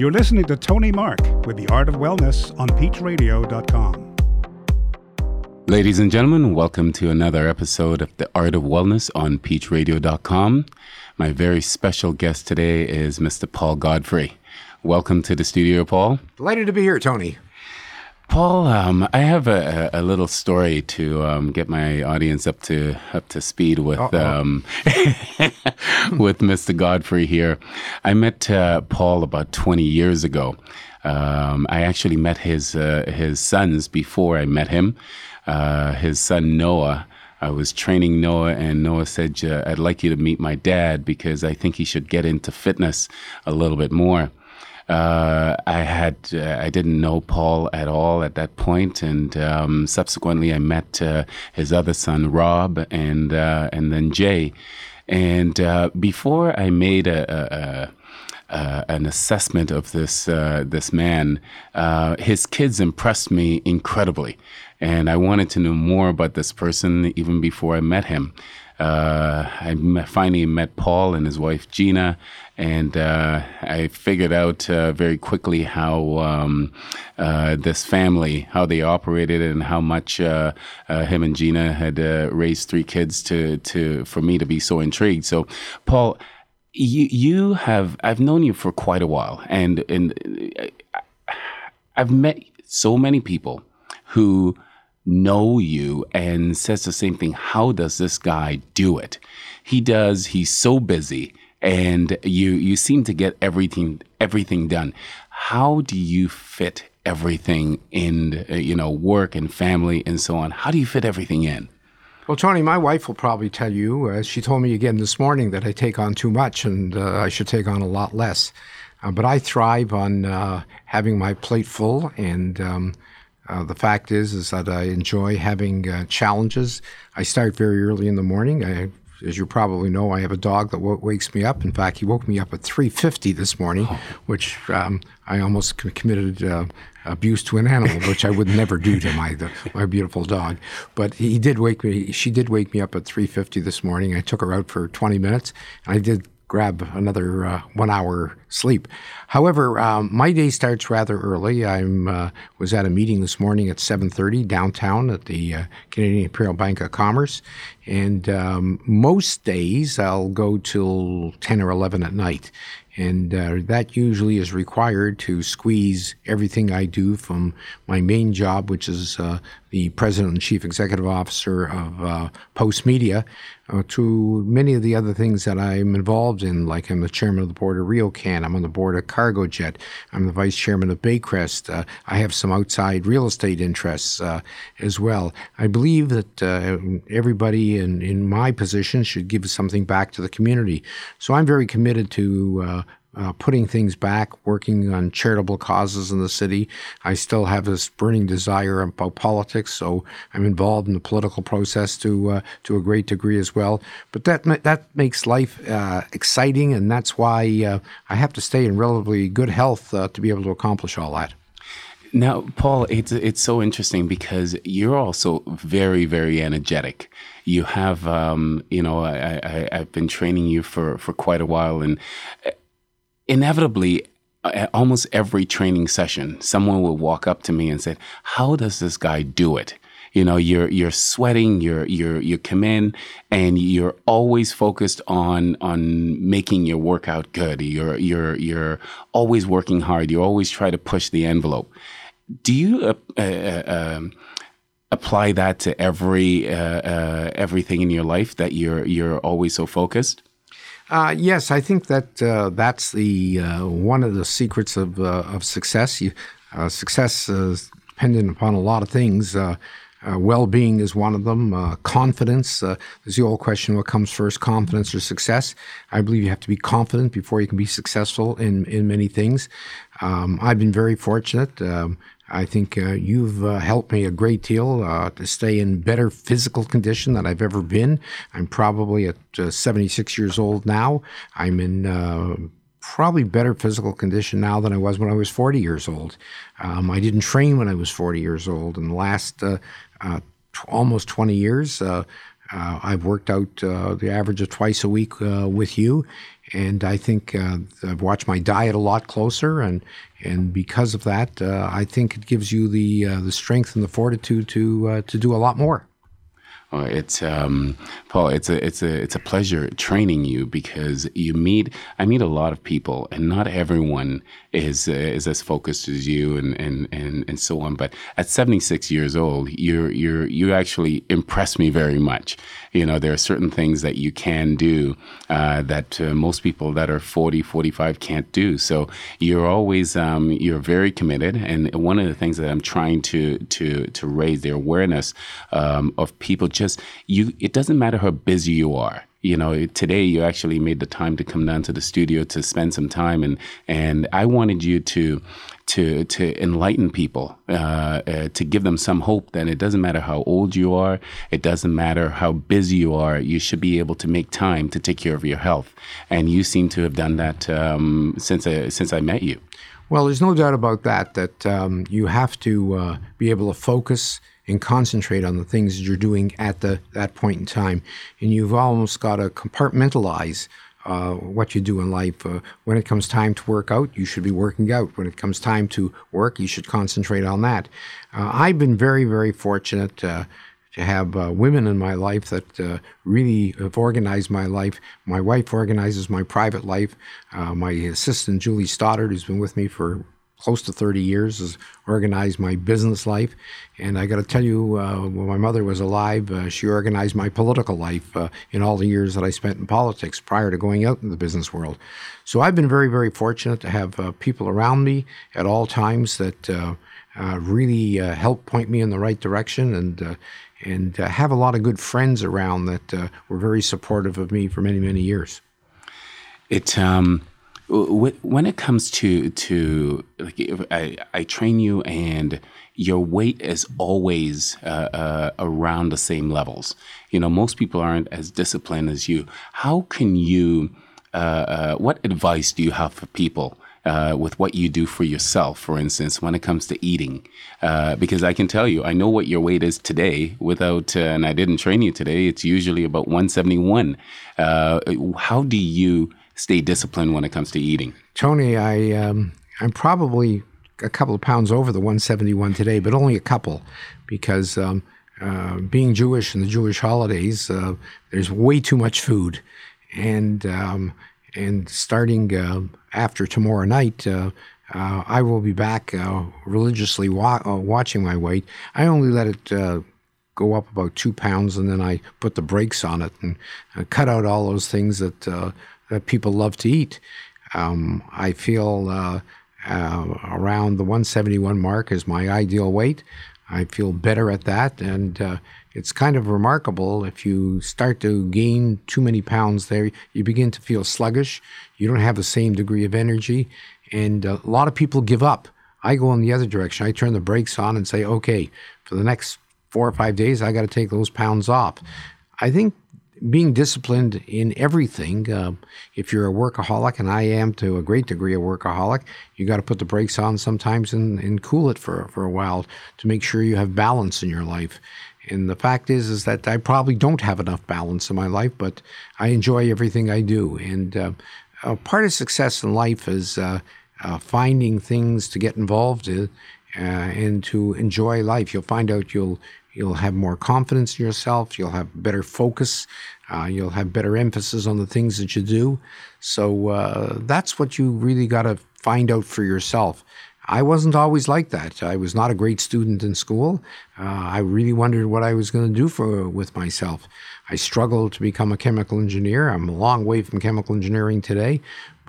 You're listening to Tony Mark with The Art of Wellness on peachradio.com. Ladies and gentlemen, welcome to another episode of The Art of Wellness on peachradio.com. My very special guest today is Mr. Paul Godfrey. Welcome to the studio, Paul. Delighted to be here, Tony. Paul, um, I have a, a, little story to um, get my audience up to up to speed with um, with Mr. Godfrey here. I met uh, Paul about twenty years ago. Um, I actually met his uh, his sons before I met him. Uh, his son Noah. I was training Noah, and Noah said, "I'd like you to meet my dad because I think he should get into fitness a little bit more." Uh, I had uh, I didn't know Paul at all at that point, and um, subsequently I met uh, his other son Rob, and uh, and then Jay. And uh, before I made a, a, a an assessment of this this man, his kids impressed me incredibly, and I wanted to know more about this person even before I met him. Uh, I finally met Paul and his wife Gina, and uh, I figured out uh, very quickly how um, uh, this family, how they operated, and how much uh, uh, him and Gina had raised three kids to to for me to be so intrigued. So, Paul, you you have I've known you for quite a while, and and I've met so many people who know you and says the same thing. How does this guy do it? He does. He's so busy, and you you seem to get everything everything done. How do you fit everything in? Uh, you know, work and family and so on. How do you fit everything in? Well, Tony, my wife will probably tell you. Uh, she told me again this morning that I take on too much and uh, I should take on a lot less. Uh, but I thrive on uh, having my plate full and. Um, uh, the fact is, is that I enjoy having uh, challenges. I start very early in the morning. I, as you probably know, I have a dog that w- wakes me up. In fact, he woke me up at 3:50 this morning, oh. which um, I almost committed uh, abuse to an animal, which I would never do to my the, my beautiful dog. But he did wake me. She did wake me up at 3:50 this morning. I took her out for 20 minutes, and I did grab another uh, one hour sleep. However, um, my day starts rather early. I uh, was at a meeting this morning at 7:30 downtown at the uh, Canadian Imperial Bank of Commerce, and um, most days I'll go till 10 or 11 at night. And uh, that usually is required to squeeze everything I do from my main job, which is uh, the president and chief executive officer of uh, Postmedia, uh, to many of the other things that I'm involved in. Like I'm the chairman of the board of RioCan, I'm on the board of Cargojet, I'm the vice chairman of Baycrest. Uh, I have some outside real estate interests uh, as well. I believe that everybody in, in my position should give something back to the community. So I'm very committed to uh, putting things back, working on charitable causes in the city. I still have this burning desire about politics, so I'm involved in the political process to uh, to a great degree as well. But that that makes life uh, exciting, and that's why uh, I have to stay in relatively good health uh, to be able to accomplish all that. Now, Paul, it's it's so interesting because you're also very very energetic. You have, um, you know, I, I, I've been training you for for quite a while, and inevitably, at almost every training session, someone will walk up to me and say, "How does this guy do it?" You know, you're you're sweating, you're you're you come in, and you're always focused on on making your workout good. You're you're you're always working hard. You always try to push the envelope. Do you uh, uh, uh, um, apply that to every uh, uh, everything in your life that you're you're always so focused? Uh, yes, I think that uh, that's the uh, one of the secrets of uh, of success. You, uh, success is dependent upon a lot of things. Uh, well-being is one of them. confidence. there's the old question: what comes first, confidence or success? I believe you have to be confident before you can be successful in in many things. Um, I've been very fortunate. Um, I think uh, you've uh, helped me a great deal uh, to stay in better physical condition than I've ever been. I'm probably at uh, 76 years old now. I'm in uh, probably better physical condition now than I was when I was 40 years old. Um, I didn't train when I was 40 years old. In the last uh, t- almost 20 years, I've worked out the average of twice a week with you, and I think uh, I've watched my diet a lot closer, and and because of that, uh, I think it gives you the uh, the strength and the fortitude to uh, to do a lot more. Well, it's um, Paul. It's a it's a it's a pleasure training you because you meet. I meet a lot of people, and not everyone is uh, is as focused as you, and, and and and so on. But at seventy six years old, you're you're you actually impress me very much. You know, there are certain things that you can do uh, that uh, most people that are 40, 45 can't do. So you're always um, you're very committed, and one of the things that I'm trying to to to raise the awareness um, of people just you it doesn't matter how busy you are. You know today you actually made the time to come down to the studio to spend some time and and i wanted you to to to enlighten people uh, uh, to give them some hope that it doesn't matter how old you are it doesn't matter how busy you are you should be able to make time to take care of your health. And you seem to have done that um, since I, since I met you. Well there's no doubt about that that um, you have to uh, be able to focus and concentrate on the things you're doing at the that point in time. And you've almost got to compartmentalize uh, what you do in life. Uh, when it comes time to work out, you should be working out. When it comes time to work, you should concentrate on that. Uh, I've been very, very fortunate uh, to have uh, women in my life that uh, really have organized my life. My wife organizes my private life. my assistant, Julie Stoddard, who's been with me for close to 30 years, has organized my business life. And I got to tell you, uh, when my mother was alive, uh, she organized my political life uh, in all the years that I spent in politics prior to going out in the business world. So I've been very, very fortunate to have uh, people around me at all times that uh, uh, really help point me in the right direction and and have a lot of good friends around that were very supportive of me for many, many years. It um when it comes to to like I, I train you and your weight is always uh, uh, around the same levels you know most people aren't as disciplined as you how can you uh, uh what advice do you have for people uh, with what you do for yourself, for instance, when it comes to eating. Uh, because I can tell you, I know what your weight is today without, and I didn't train you today, it's usually about 171. Uh, how do you stay disciplined when it comes to eating? Tony, I um, I'm probably a couple of pounds over the 171 today, but only a couple, because um, uh, being Jewish and the Jewish holidays, uh, there's way too much food, and um, and starting uh, after tomorrow night. Uh, uh, I will be back uh, religiously wa- watching my weight. I only let it go up about two pounds, and then I put the brakes on it and cut out all those things that that people love to eat. Um, I feel uh, uh, around the 171 mark is my ideal weight. I feel better at that, and uh, it's kind of remarkable. If you start to gain too many pounds there, you begin to feel sluggish. You don't have the same degree of energy, and a lot of people give up. I go in the other direction. I turn the brakes on and say, okay, for the next four or five days, I got to take those pounds off. I think being disciplined in everything. Uh, if you're a workaholic, and I am to a great degree a workaholic, you got to put the brakes on sometimes and, and cool it for, for a while to make sure you have balance in your life. And the fact is, is that I probably don't have enough balance in my life, but I enjoy everything I do. And uh, part of success in life is uh, uh, finding things to get involved in uh, and to enjoy life. You'll find out you'll You'll have more confidence in yourself. You'll have better focus. Uh, you'll have better emphasis on the things that you do. So uh, that's what you really got to find out for yourself. I wasn't always like that. I was not a great student in school. Uh, I really wondered what I was going to do for with myself. I struggled to become a chemical engineer. I'm a long way from chemical engineering today,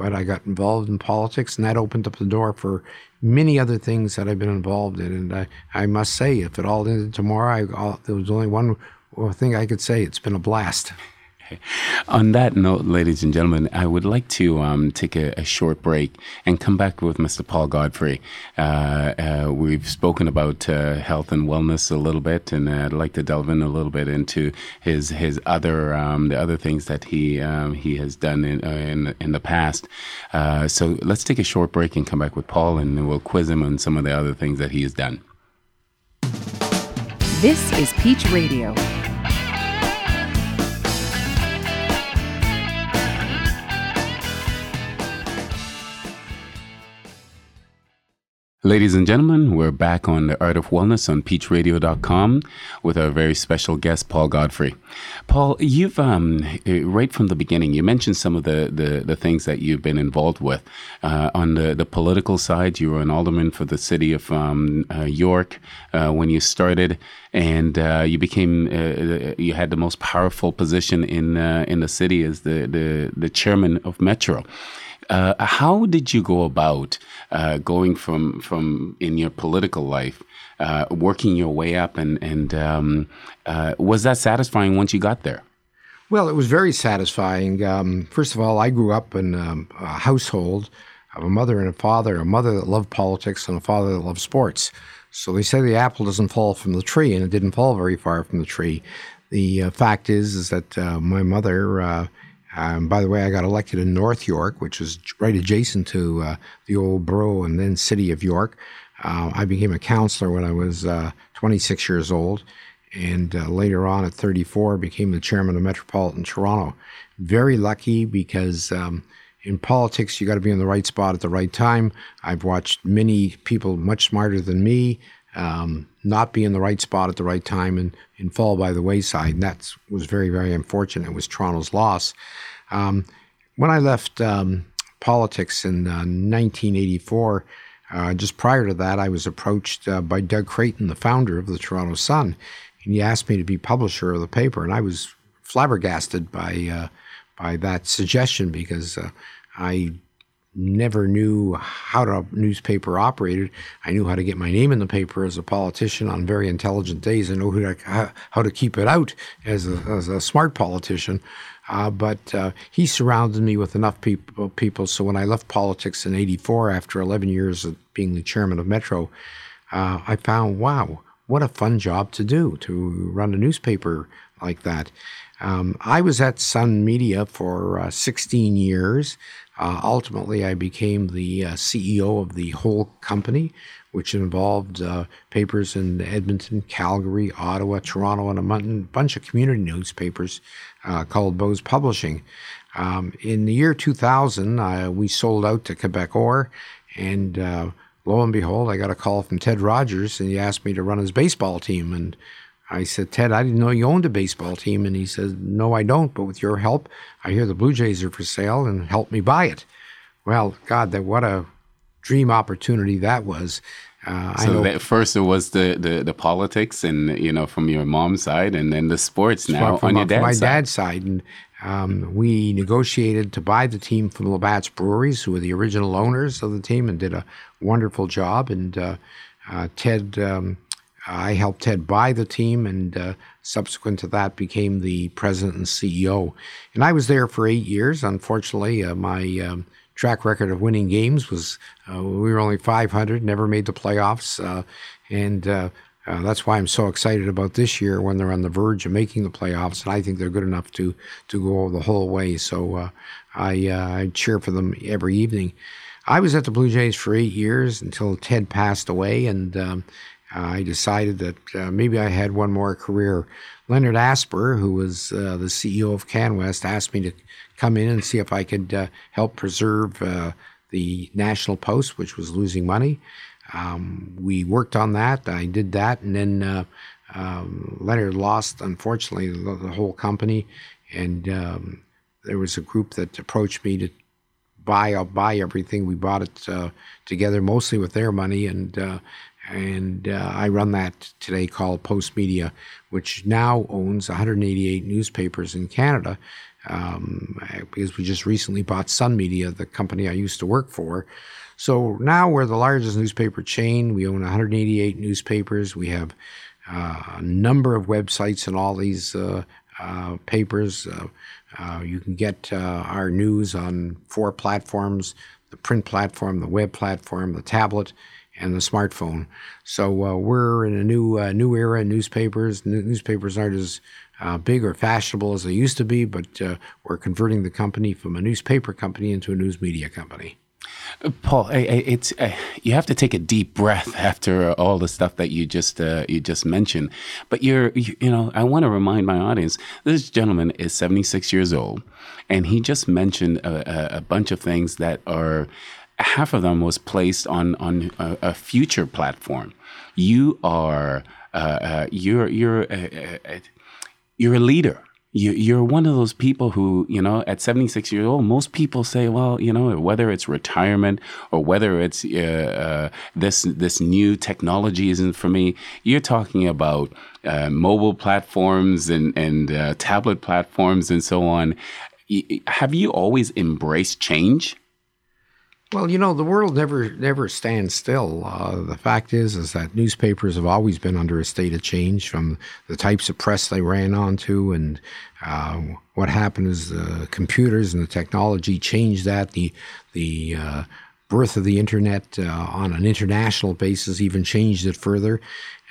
but I got involved in politics, and that opened up the door for many other things that I've been involved in. And I, I must say, if it all ended tomorrow, I, there was only one thing I could say: it's been a blast. On that note, ladies and gentlemen, I would like to um, take a, a, short break and come back with Mr. Paul Godfrey. Uh, uh, we've spoken about uh, health and wellness a little bit, and I'd like to delve in a little bit into his his other um, the other things that he um, he has done in uh, in, in the past. Uh, so let's take a short break and come back with Paul, and we'll quiz him on some of the other things that he has done. This is Peach Radio. Ladies and gentlemen, we're back on the Art of Wellness on peachradio.com with our very special guest, Paul Godfrey. Paul, you've, um, eh, right from the beginning, you mentioned some of the, the, the things that you've been involved with. Uh, on the, the political side, you were an alderman for the city of um, uh, York uh, when you started, and uh, you became, uh, you had the most powerful position in, uh, in the city as the, the, the chairman of Metro. Uh, how did you go about uh, going from from in your political life, uh, working your way up, and and um, uh, was that satisfying once you got there? Well, it was very satisfying. Um, first of all, I grew up in um, a household of a mother and a father, a mother that loved politics and a father that loved sports. So they say the apple doesn't fall from the tree, and it didn't fall very far from the tree. The uh, fact is, is that uh, my mother um, by the way, I got elected in North York, which is right adjacent to uh, the old borough and then city of York. Uh, I became a councillor when I was uh, 26 years old, and uh, later on at 34, became the chairman of Metropolitan Toronto. Very lucky because um, in politics, you got to be in the right spot at the right time. I've watched many people much smarter than me um, not be in the right spot at the right time and, and fall by the wayside. And that was very, very unfortunate. It was Toronto's loss. Um, when I left um, politics in uh, 1984, uh, just prior to that, I was approached uh, by Doug Creighton, the founder of the Toronto Sun, and he asked me to be publisher of the paper. And I was flabbergasted by uh, by that suggestion because uh, I never knew how a newspaper operated. I knew how to get my name in the paper as a politician on very intelligent days. I know to, how to keep it out as a, as a smart politician. Uh, but uh, he surrounded me with enough people, people. So when I left politics in '84, after 11 years of being the chairman of Metro, uh, I found, wow, what a fun job to do to run a newspaper like that. Um, I was at Sun Media for uh, 16 years. Uh, ultimately, I became the uh, CEO of the whole company, which involved uh, papers in Edmonton, Calgary, Ottawa, Toronto, and a bunch of community newspapers uh, called Bowes Publishing. Um, in the year 2000, uh, we sold out to Quebec Quebecor, and lo and behold, I got a call from Ted Rogers, and he asked me to run his baseball team. And I said, Ted, I didn't know you owned a baseball team. And he said, No, I don't. But with your help, I hear the Blue Jays are for sale and help me buy it. Well, God, that what a dream opportunity that was. Uh, so that first it was the, the, the politics and you know from your mom's side, and then the sports now from, on your dad's my side. dad's side. And um, we negotiated to buy the team from Labatt's Breweries, who were the original owners of the team, and did a wonderful job. And uh, uh, Ted um, I helped Ted buy the team, and uh, subsequent to that, became the president and CEO. And I was there for eight years. Unfortunately, uh, my um, track record of winning games was uh, we were only 500, never made the playoffs, uh, and uh, uh, that's why I'm so excited about this year when they're on the verge of making the playoffs, and I think they're good enough to to go the whole way. So I, I cheer for them every evening. I was at the Blue Jays for eight years until Ted passed away, and um, I decided that uh, maybe I had one more career. Leonard Asper, who was uh, the CEO of CanWest, asked me to come in and see if I could uh, help preserve uh, the National Post, which was losing money. Um, we worked on that. I did that, and then uh, um, Leonard lost, unfortunately, the, whole company. And um, there was a group that approached me to buy. I'll buy everything. We bought it uh, together, mostly with their money, and and uh, I run that today called Postmedia, which now owns 188 newspapers in Canada. Um, because we just recently bought Sun Media, the company I used to work for. So now we're the largest newspaper chain. We own 188 newspapers. We have uh, a number of websites in all these uh, uh, papers. Uh, uh, you can get uh, our news on four platforms the print platform, the web platform, the tablet, and the smartphone. So uh, we're in a new uh, new era in newspapers. newspapers aren't as uh, big or fashionable as they used to be, but uh, we're converting the company from a newspaper company into a news media company. Paul, it's uh, you have to take a deep breath after all the stuff that you just uh, you just mentioned. But you're, you, you know, I want to remind my audience: this gentleman is 76 years old, and he just mentioned a, a bunch of things that are half of them was placed on on a, a future platform. You are uh, uh, you're you're you're a leader you, you're one of those people who, you know, at 76 years old, most people say, well, you know, whether it's retirement or whether it's uh, uh, this this new technology isn't for me. You're talking about uh, mobile platforms and and tablet platforms and so on. Have you always embraced change? Well, you know, the world never never stands still. Uh, the fact is, is that newspapers have always been under a state of change from the types of press they ran onto, and uh, what happened is the computers and the technology changed that. The the uh, birth of the internet uh, on an international basis even changed it further.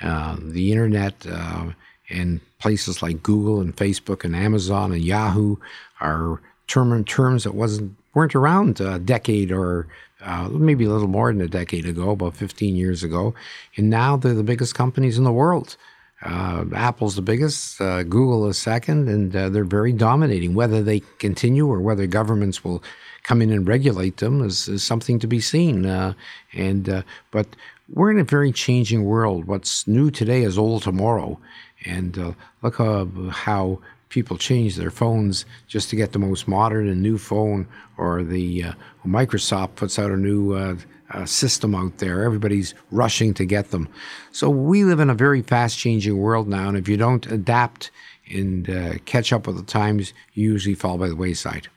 Uh, the internet uh, and places like Google and Facebook and Amazon and Yahoo are term terms that wasn't weren't around a decade or uh, maybe a little more than a decade ago, about 15 years ago. And now they're the biggest companies in the world. Uh, Apple's the biggest, uh, Google is second, and uh, they're very dominating. Whether they continue or whether governments will come in and regulate them is, is something to be seen. Uh, and uh, but we're in a very changing world. What's new today is old tomorrow. And look how people change their phones just to get the most modern and new phone, or the uh, Microsoft puts out a new uh, uh, system out there. Everybody's rushing to get them. So we live in a very fast changing world now, and if you don't adapt and uh, catch up with the times, you usually fall by the wayside.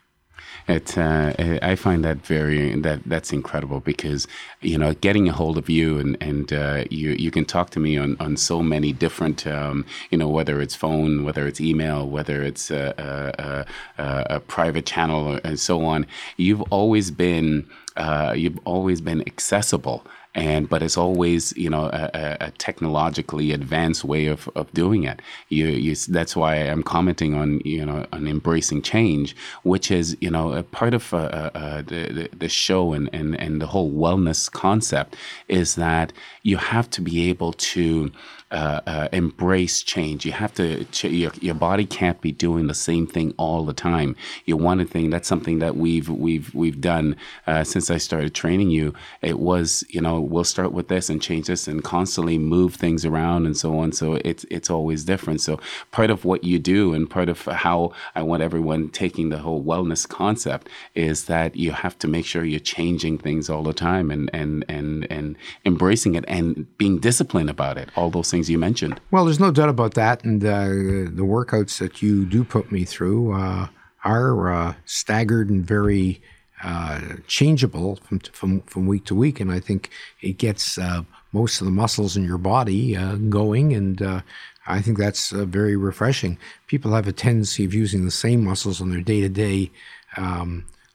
It, uh, I find that very that that's incredible because you know getting a hold of you and and uh, you you can talk to me on on so many different um, you know whether it's phone, whether it's email, whether it's a, a, a, a private channel and so on. You've always been uh, you've always been accessible and but it's always you know a, a, technologically advanced way of, of doing it. You, you that's why I'm commenting on you know on embracing change, which is you know a part of uh, uh, uh the, the show and, and and the whole wellness concept is that you have to be able to uh, uh, embrace change. You have to, ch- your, your body can't be doing the same thing all the time. You want to think that's something that we've, we've, we've done uh, since I started training you. It was, you know, we'll start with this and change this and constantly move things around and so on. So it's, it's always different. So part of what you do and part of how I want everyone taking the whole wellness concept is that you have to make sure you're changing things all the time and, and, and, and embracing it and being disciplined about it. All those things you mentioned. Well, there's no doubt about that. And uh, the workouts that you do put me through uh, are uh, staggered and very uh, changeable from, from, from week to week. And I think it gets uh, most of the muscles in your body uh, going. And I think that's very refreshing. People have a tendency of using the same muscles on their day to day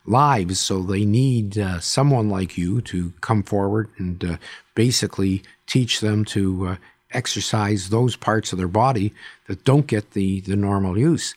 lives. So they need uh, someone like you to come forward and uh, basically teach them to uh, exercise those parts of their body that don't get the, the normal use.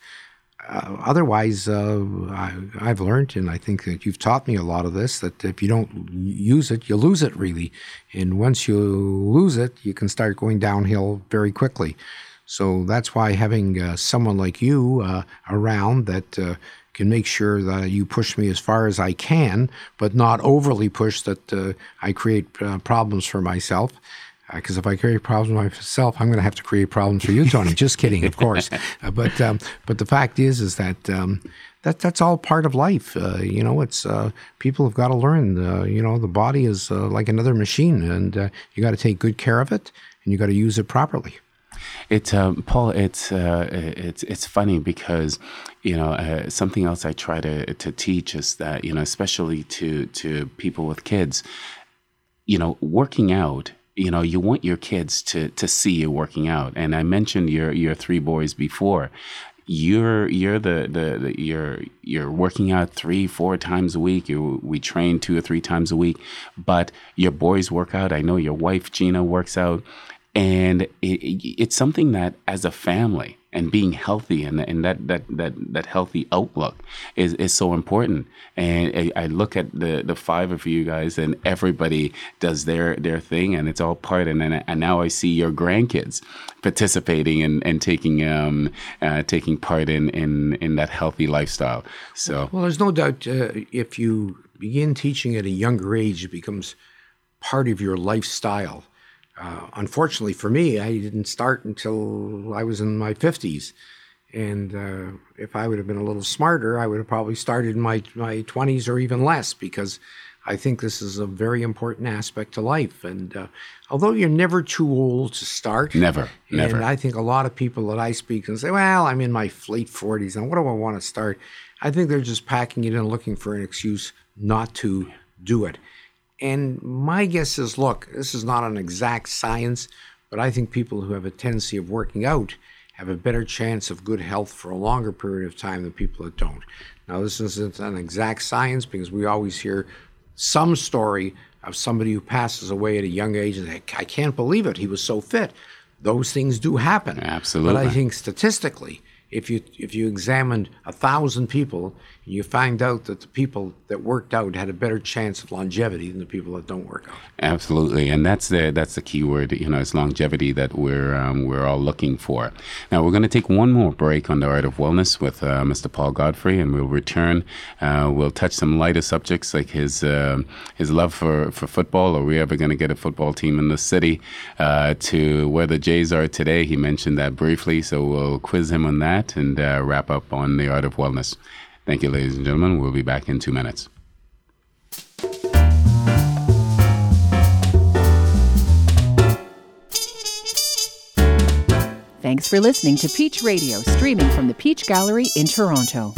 Uh, otherwise, uh, I, have learned, and I think that you've taught me a lot of this, that if you don't use it, you lose it really. And once you lose it, you can start going downhill very quickly. So that's why having uh, someone like you around that can make sure that you push me as far as I can, but not overly push that uh, I create problems for myself because uh, if I create problems myself, I'm going to have to create problems for you, Tony. Just kidding, of course. Uh, but um, but the fact is, is that um, that that's all part of life. Uh, you know, it's uh, people have got to learn. Uh, you know, the body is uh, like another machine, and you got to take good care of it, and you got to use it properly. It's um, Paul. It's it's it's funny because you know uh, something else I try to to teach is that you know especially to to people with kids, you know, working out you know you want your kids to to see you working out. And i mentioned your your three boys before. You're you're the, the, the you're you're working out three four times a week. You we train two or three times a week. But your boys work out. I know your wife gina works out. And it, it, it's something that as a family and being healthy and, and that, that, that, that healthy outlook is, is so important. And I, I look at the, the five of you guys and everybody does their, their thing and it's all part. And, then, and now I see your grandkids participating and, and taking, um, uh, taking part in, in, in that healthy lifestyle. So, well, there's no doubt uh, if you begin teaching at a younger age, it becomes part of your lifestyle. Uh, unfortunately for me, I didn't start until I was in my 50s. And uh, if I would have been a little smarter, I would have probably started in my, my 20s or even less because I think this is a very important aspect to life. And uh, although you're never too old to start, Never, never. And I think a lot of people that I speak and say, well, I'm in my late 40s and what do I want to start? I think they're just packing it in looking for an excuse not to do it. And my guess is look, this is not an exact science, but I think people who have a tendency of working out have a better chance of good health for a longer period of time than people that don't. Now, this isn't an exact science because we always hear some story of somebody who passes away at a young age and they, I can't believe it, he was so fit. Those things do happen. Absolutely. But I think statistically, if you if you examined a thousand people you find out that the people that worked out had a better chance of longevity than the people that don't work out. Absolutely, and that's the that's the key word. You know, it's longevity that we're um, we're all looking for. Now we're going to take one more break on the art of wellness with uh, Mr. Paul Godfrey, and we'll return. Uh, we'll touch some lighter subjects like his uh, his love for, for football. Are we ever going to get a football team in the city? Uh, to where the Jays are today, he mentioned that briefly, so we'll quiz him on that and uh, wrap up on the art of wellness. Thank you, ladies and gentlemen. We'll be back in two minutes. Thanks for listening to Peach Radio, streaming from the Peach Gallery in Toronto.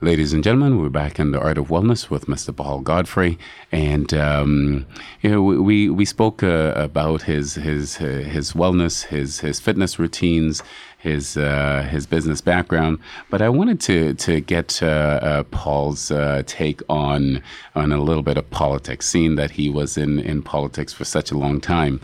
Ladies and gentlemen, we're back in the art of wellness with Mr. Paul Godfrey, and um, you know we we, spoke uh, about his his uh, his wellness, his his fitness routines, his uh, his business background. But I wanted to to get uh, uh, Paul's uh, take on on a little bit of politics, seeing that he was in in politics for such a long time.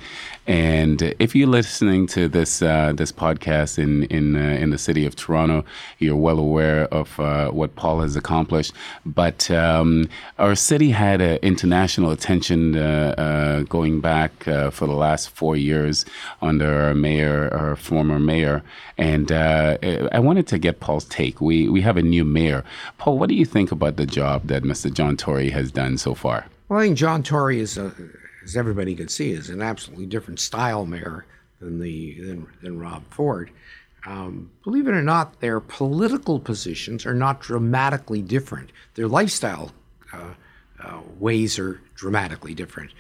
And if you're listening to this uh, this podcast in in uh, in the city of Toronto, you're well aware of uh, what Paul has accomplished. But um, our city had uh, international attention uh, uh, going back for the last four years under our mayor, our former mayor. And I wanted to get Paul's take. We we have a new mayor. Paul, what do you think about the job that Mr. John Tory has done so far? Well, I think John Tory is, a, as everybody could see, is an absolutely different style mayor than the than, than Rob Ford. Um, believe it or not, their political positions are not dramatically different. Their lifestyle uh, uh, ways are dramatically different.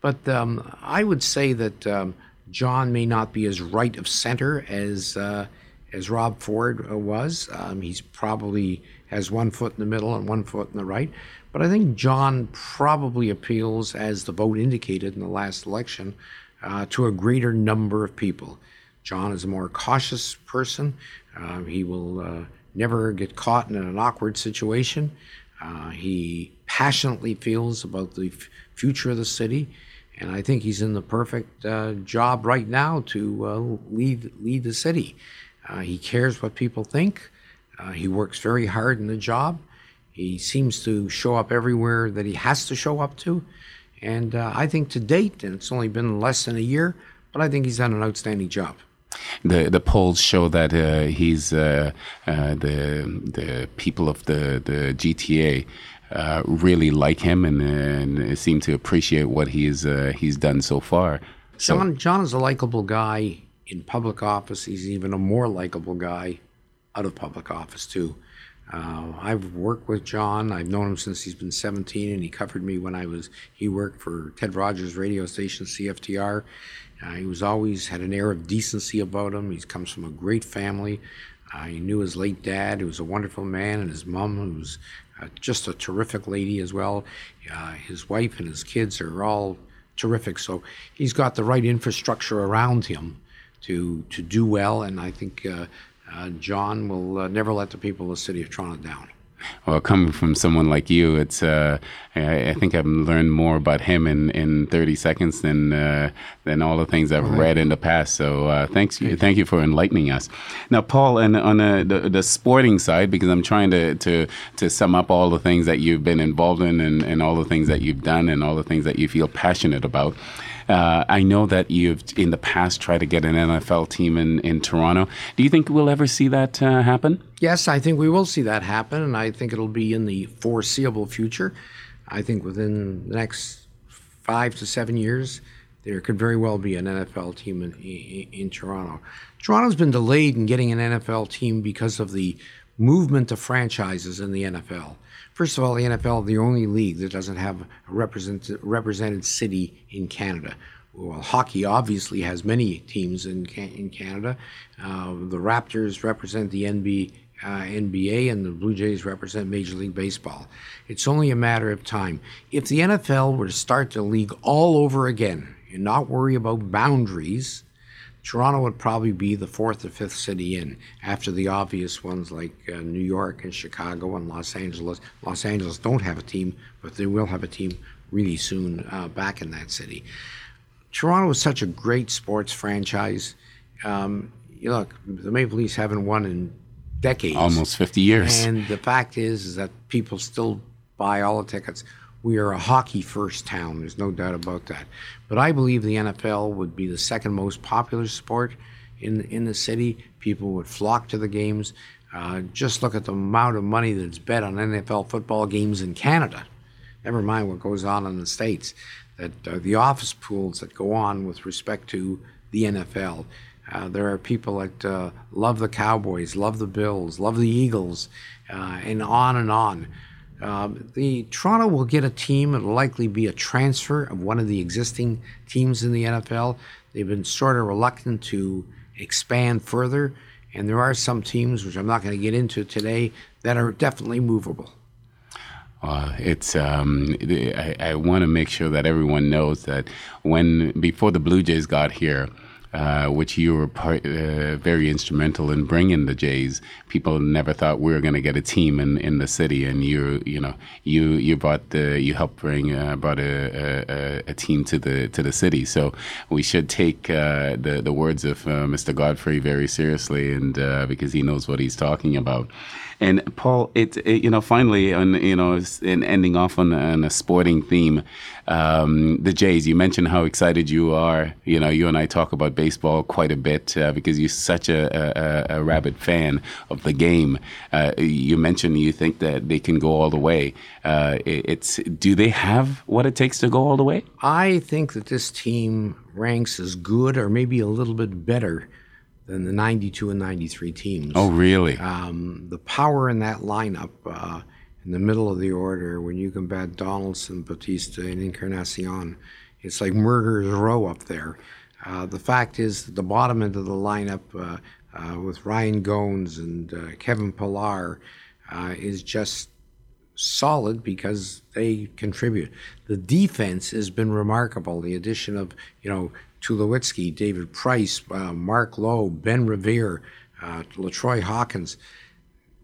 But um, I would say that um, John may not be as right of center as uh, as Rob Ford uh, was. Um, he's probably has one foot in the middle and one foot in the right. But I think John probably appeals, as the vote indicated in the last election, uh, to a greater number of people. John is a more cautious person. Uh, he will uh, never get caught in an awkward situation. Uh, he passionately feels about the f- future of the city, and I think he's in the perfect uh, job right now to uh, lead lead the city. He cares what people think. He works very hard in the job. He seems to show up everywhere that he has to show up to, and uh, I think to date, and it's only been less than a year, but I think he's done an outstanding job. the the polls show that uh, he's uh, uh, the the people of the the GTA uh, really like him and, and seem to appreciate what he's uh, he's done so far. So John John is a likable guy in public office. He's even a more likable guy out of public office too. Uh, I've worked with John. I've known him since he's been 17, and he covered me when I was. He worked for Ted Rogers radio station CFTR. Uh, he was always had an air of decency about him. He comes from a great family. Uh, he knew his late dad, who was a wonderful man, and his mom, who was uh, just a terrific lady as well. Uh, his wife and his kids are all terrific. So he's got the right infrastructure around him to to do well, and I think uh, uh, John will uh, never let the people of the city of Toronto down. Well, coming from someone like you, it's uh, I, I think I've learned more about him in, in 30 seconds than uh, than all the things I've read in the past. So uh, thanks, you, thank you for enlightening us. Now, Paul, and on the, the, the sporting side, because I'm trying to, to to sum up all the things that you've been involved in and, and all the things that you've done and all the things that you feel passionate about. Uh, I know that you've in the past tried to get an NFL team in, in Toronto. Do you think we'll ever see that uh, happen? Yes, I think we will see that happen, and I think it'll be in the foreseeable future. I think within the next five to seven years, there could very well be an NFL team in, in, in Toronto. Toronto's been delayed in getting an NFL team because of the movement of franchises in the NFL. First of all, the NFL the only league that doesn't have a represented, represented city in Canada. Well, hockey obviously has many teams in in Canada. Uh, the Raptors represent the uh, NBA, and the Blue Jays represent Major League Baseball. It's only a matter of time. If the NFL were to start the league all over again and not worry about boundaries, Toronto would probably be the fourth or fifth city in after the obvious ones like uh, New York and Chicago and Los Angeles. Los Angeles don't have a team, but they will have a team really soon uh, back in that city. Toronto is such a great sports franchise. Um, you look, the Maple Leafs haven't won in decades, almost 50 years. And the fact is, is that people still buy all the tickets. We are a hockey first town. There's no doubt about that. But I believe the NFL would be the second most popular sport in in the city. People would flock to the games. Uh, just look at the amount of money that's bet on NFL football games in Canada. Never mind what goes on in the states. That uh, the office pools that go on with respect to the NFL. Uh, there are people that uh, love the Cowboys, love the Bills, love the Eagles, uh, and on and on. Um, the Toronto will get a team. It'll likely be a transfer of one of the existing teams in the NFL. They've been sort of reluctant to expand further, and there are some teams, which I'm not going to get into today, that are definitely movable. Uh, it's um, I, I want to make sure that everyone knows that when before the Blue Jays got here, uh, which you were part, uh, very instrumental in bringing the Jays. People never thought we were going to get a team in, in the city, and you you know you you brought the you helped bring uh, brought a, a, a, team to the to the city. So we should take uh, the the words of uh, Mr. Godfrey very seriously, and because he knows what he's talking about. And Paul, it, it, you know finally on you know in ending off on, on a sporting theme, um, the Jays. You mentioned how excited you are. You know, you and I talk about baseball quite a bit uh, because you're such a, a, a, rabid fan of the game. Uh, you mentioned you think that they can go all the way. Uh, it's do they have what it takes to go all the way? I think that this team ranks as good or maybe a little bit better than the 92 and 93 teams. Oh, really? Um, the power in that lineup uh, in the middle of the order when you combat Donaldson, Bautista, and Encarnacion, it's like murderer's row up there. Uh, the fact is, the bottom end of the lineup uh, uh with Ryan Goins and Kevin Pillar is just solid because they contribute. The defense has been remarkable. The addition of, you know, Tulowitzki, David Price, uh, Mark Lowe, Ben Revere, uh, LaTroy Hawkins.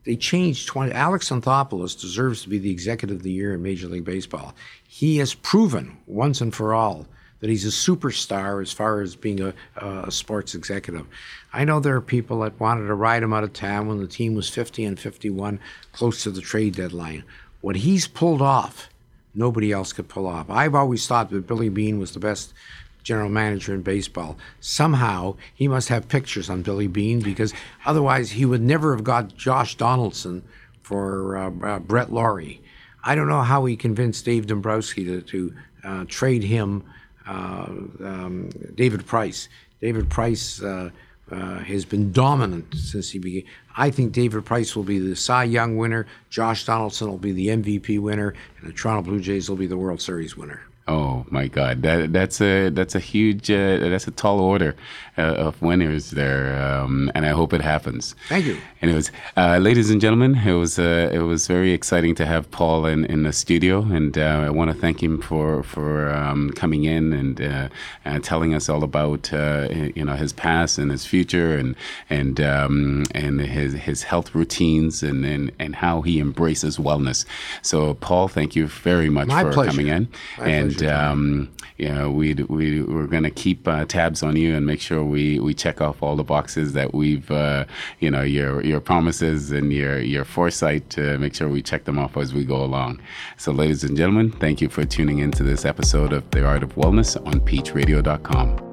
They changed 20. Alex Anthopoulos deserves to be the executive of the year in Major League Baseball. He has proven once and for all that he's a superstar as far as being a, a, sports executive. I know there are people that wanted to ride him out of town when the team was 50 and 51, close to the trade deadline. What he's pulled off, nobody else could pull off. I've always thought that Billy Beane was the best general manager in baseball. Somehow he must have pictures on Billy Beane because otherwise he would never have got Josh Donaldson for uh, uh, Brett Lawrie. I don't know how he convinced Dave Dombrowski to, to uh, trade him um, David Price. David Price uh, uh, has been dominant since he began. I think David Price will be the Cy Young winner. Josh Donaldson will be the MVP winner, and the Toronto Blue Jays will be the World Series winner. Oh my God, that that's a that's a huge uh, that's a tall order uh, of winners there, um, and I hope it happens. Thank you. Anyways, uh, ladies and gentlemen, it was uh, it was very exciting to have Paul in, in the studio, and uh, I want to thank him for for um, coming in and uh, telling us all about you know his past and his future, and and um, and his his health routines, and, and and how he embraces wellness. So, Paul, thank you very much My for pleasure. coming in, My and pleasure. um, you know, we we we're going to keep uh, tabs on you and make sure we we check off all the boxes that we've, uh, you know, your your promises and your your foresight to make sure we check them off as we go along. So, ladies and gentlemen, thank you for tuning into this episode of The Art of Wellness on PeachRadio.com.